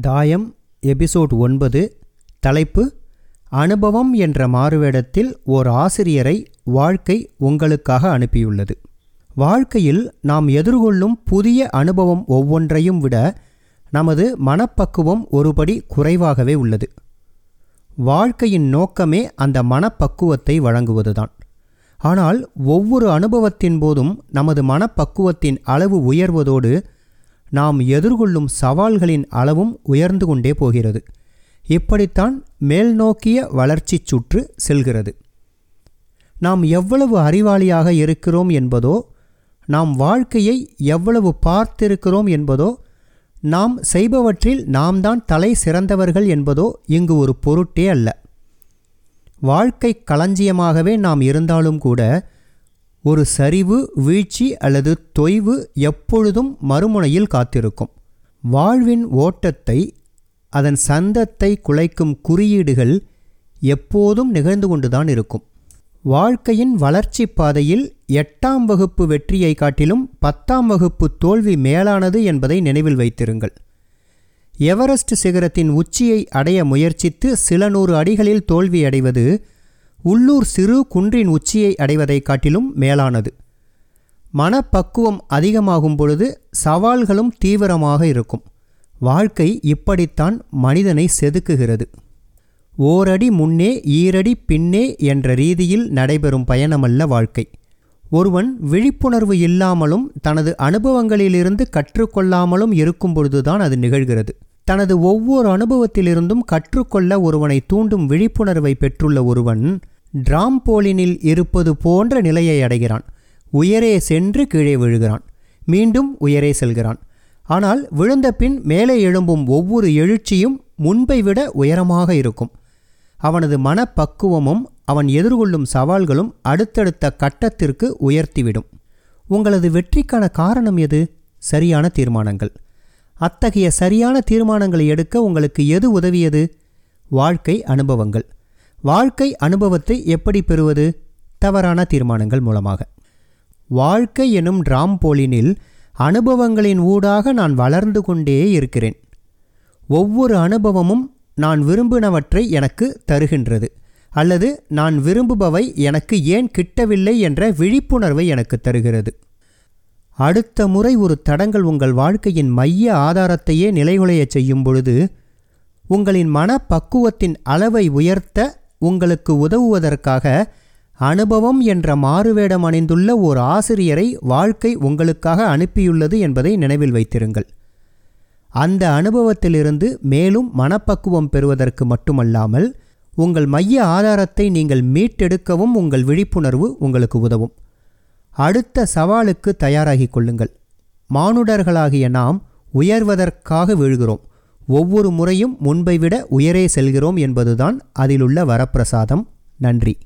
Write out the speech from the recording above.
தாயம் எபிசோட் ஒன்பது தலைப்பு அனுபவம் என்ற மாறுவேடத்தில் ஓர் ஆசிரியரை வாழ்க்கை உங்களுக்காக அனுப்பியுள்ளது. வாழ்க்கையில் நாம் எதிர்கொள்ளும் புதிய அனுபவம் ஒவ்வொன்றையும் விட நமது மனப்பக்குவம் ஒருபடி குறைவாகவே உள்ளது. வாழ்க்கையின் நோக்கமே அந்த மனப்பக்குவத்தை வழங்குவதுதான். ஆனால் ஒவ்வொரு அனுபவத்தின் போதும் நமது மனப்பக்குவத்தின் அளவு உயர்வதோடு நாம் எதிர்கொள்ளும் சவால்களின் அளவும் உயர்ந்து கொண்டே போகிறது. இப்படித்தான் மேல்நோக்கிய வளர்ச்சி சுற்று செல்கிறது. நாம் எவ்வளவு அறிவாளியாக இருக்கிறோம் என்பதோ நாம் வாழ்க்கையை எவ்வளவு பார்த்திருக்கிறோம் என்பதோ நாம் செய்பவற்றில் நாம் தான் தலை சிறந்தவர்கள் என்பதோ இங்கு ஒரு பொருட்டே அல்ல. வாழ்க்கை களஞ்சியமாகவே நாம் இருந்தாலும் கூட ஒரு சரிவு வீழ்ச்சி அல்லது தொய்வு எப்பொழுதும் மறுமுனையில் காத்திருக்கும். வாழ்வின் ஓட்டத்தை அதன் சந்தத்தை குலைக்கும் குறியீடுகள் எப்போதும் நிகழ்ந்து கொண்டுதான் இருக்கும். வாழ்க்கையின் வளர்ச்சி பாதையில் எட்டாம் வகுப்பு வெற்றியை காட்டிலும் பத்தாம் வகுப்பு தோல்வி மேலானது என்பதை நினைவில் வைத்திருங்கள். எவரெஸ்ட் சிகரத்தின் உச்சியை அடைய முயற்சித்து சில நூறு அடிகளில் தோல்வியடைவது உள்ளூர் சிறு குன்றின் உச்சியை அடைவதைக் காட்டிலும் மேலானது. மனப்பக்குவம் அதிகமாகும் பொழுது சவால்களும் தீவிரமாக இருக்கும். வாழ்க்கை இப்படித்தான் மனிதனை செதுக்குகிறது. ஓரடி முன்னே ஈரடி பின்னே என்ற ரீதியில் நடைபெறும் பயணமல்ல வாழ்க்கை. ஒருவன் விழிப்புணர்வு இல்லாமலும் தனது அனுபவங்களிலிருந்து கற்றுக்கொள்ளாமலும் இருக்கும் பொழுதுதான் அது நிகழ்கிறது. தனது ஒவ்வொரு அனுபவத்திலிருந்தும் கற்றுக்கொள்ள ஒருவனை தூண்டும் விழிப்புணர்வை பெற்றுள்ள ஒருவன் டிராம்போலினில் இருப்பது போன்ற நிலையை அடைகிறான். உயரே சென்று கீழே விழுகிறான். மீண்டும் உயரே செல்கிறான். ஆனால் விழுந்த பின் மேலே எழும்பும் ஒவ்வொரு எழுச்சியும் முன்பை விட உயரமாக இருக்கும். அவனது மனப்பக்குவமும் அவன் எதிர்கொள்ளும் சவால்களும் அடுத்தடுத்த கட்டத்திற்கு உயர்த்திவிடும். உங்களது வெற்றிக்கான காரணம் எது? சரியான தீர்மானங்கள். அத்தகைய சரியான தீர்மானங்களை எடுக்க உங்களுக்கு எது உதவியது? வாழ்க்கை அனுபவங்கள். வாழ்க்கை அனுபவத்தை எப்படி பெறுவது? தவறான தீர்மானங்கள் மூலமாக. வாழ்க்கை எனும் டிராம்போலினில் அனுபவங்களின் ஊடாக நான் வளர்ந்து கொண்டே இருக்கிறேன். ஒவ்வொரு அனுபவமும் நான் விரும்பினவற்றை எனக்கு தருகின்றது. அல்லது நான் விரும்புபவை எனக்கு ஏன் கிட்டவில்லை என்ற விழிப்புணர்வை எனக்கு தருகிறது. அடுத்த முறை ஒரு தடங்கள் உங்கள் வாழ்க்கையின் மைய ஆதாரத்தையே நிலைகுலையச் செய்யும் பொழுது உங்களின் மனப்பக்குவத்தின் அளவை உயர்த்த உங்களுக்கு உதவுவதற்காக அனுபவம் என்ற மாறுவேடம் அணிந்துள்ள ஓர் ஆசிரியரை வாழ்க்கை உங்களுக்காக அனுப்பியுள்ளது என்பதை நினைவில் வைத்திருங்கள். அந்த அனுபவத்திலிருந்து மேலும் மனப்பக்குவம் பெறுவதற்கு மட்டுமல்லாமல் உங்கள் மைய ஆதாரத்தை நீங்கள் மீட்டெடுக்கவும் உங்கள் விழிப்புணர்வு உங்களுக்கு உதவும். அடுத்த சவாலுக்கு தயாராகிக் கொள்ளுங்கள். மானுடர்களாகிய நாம் உயர்வதற்காக விழுகிறோம். ஒவ்வொரு முறையும் முன்பை விட உயரே செல்கிறோம் என்பதுதான் அதிலுள்ள வரப்பிரசாதம். நன்றி.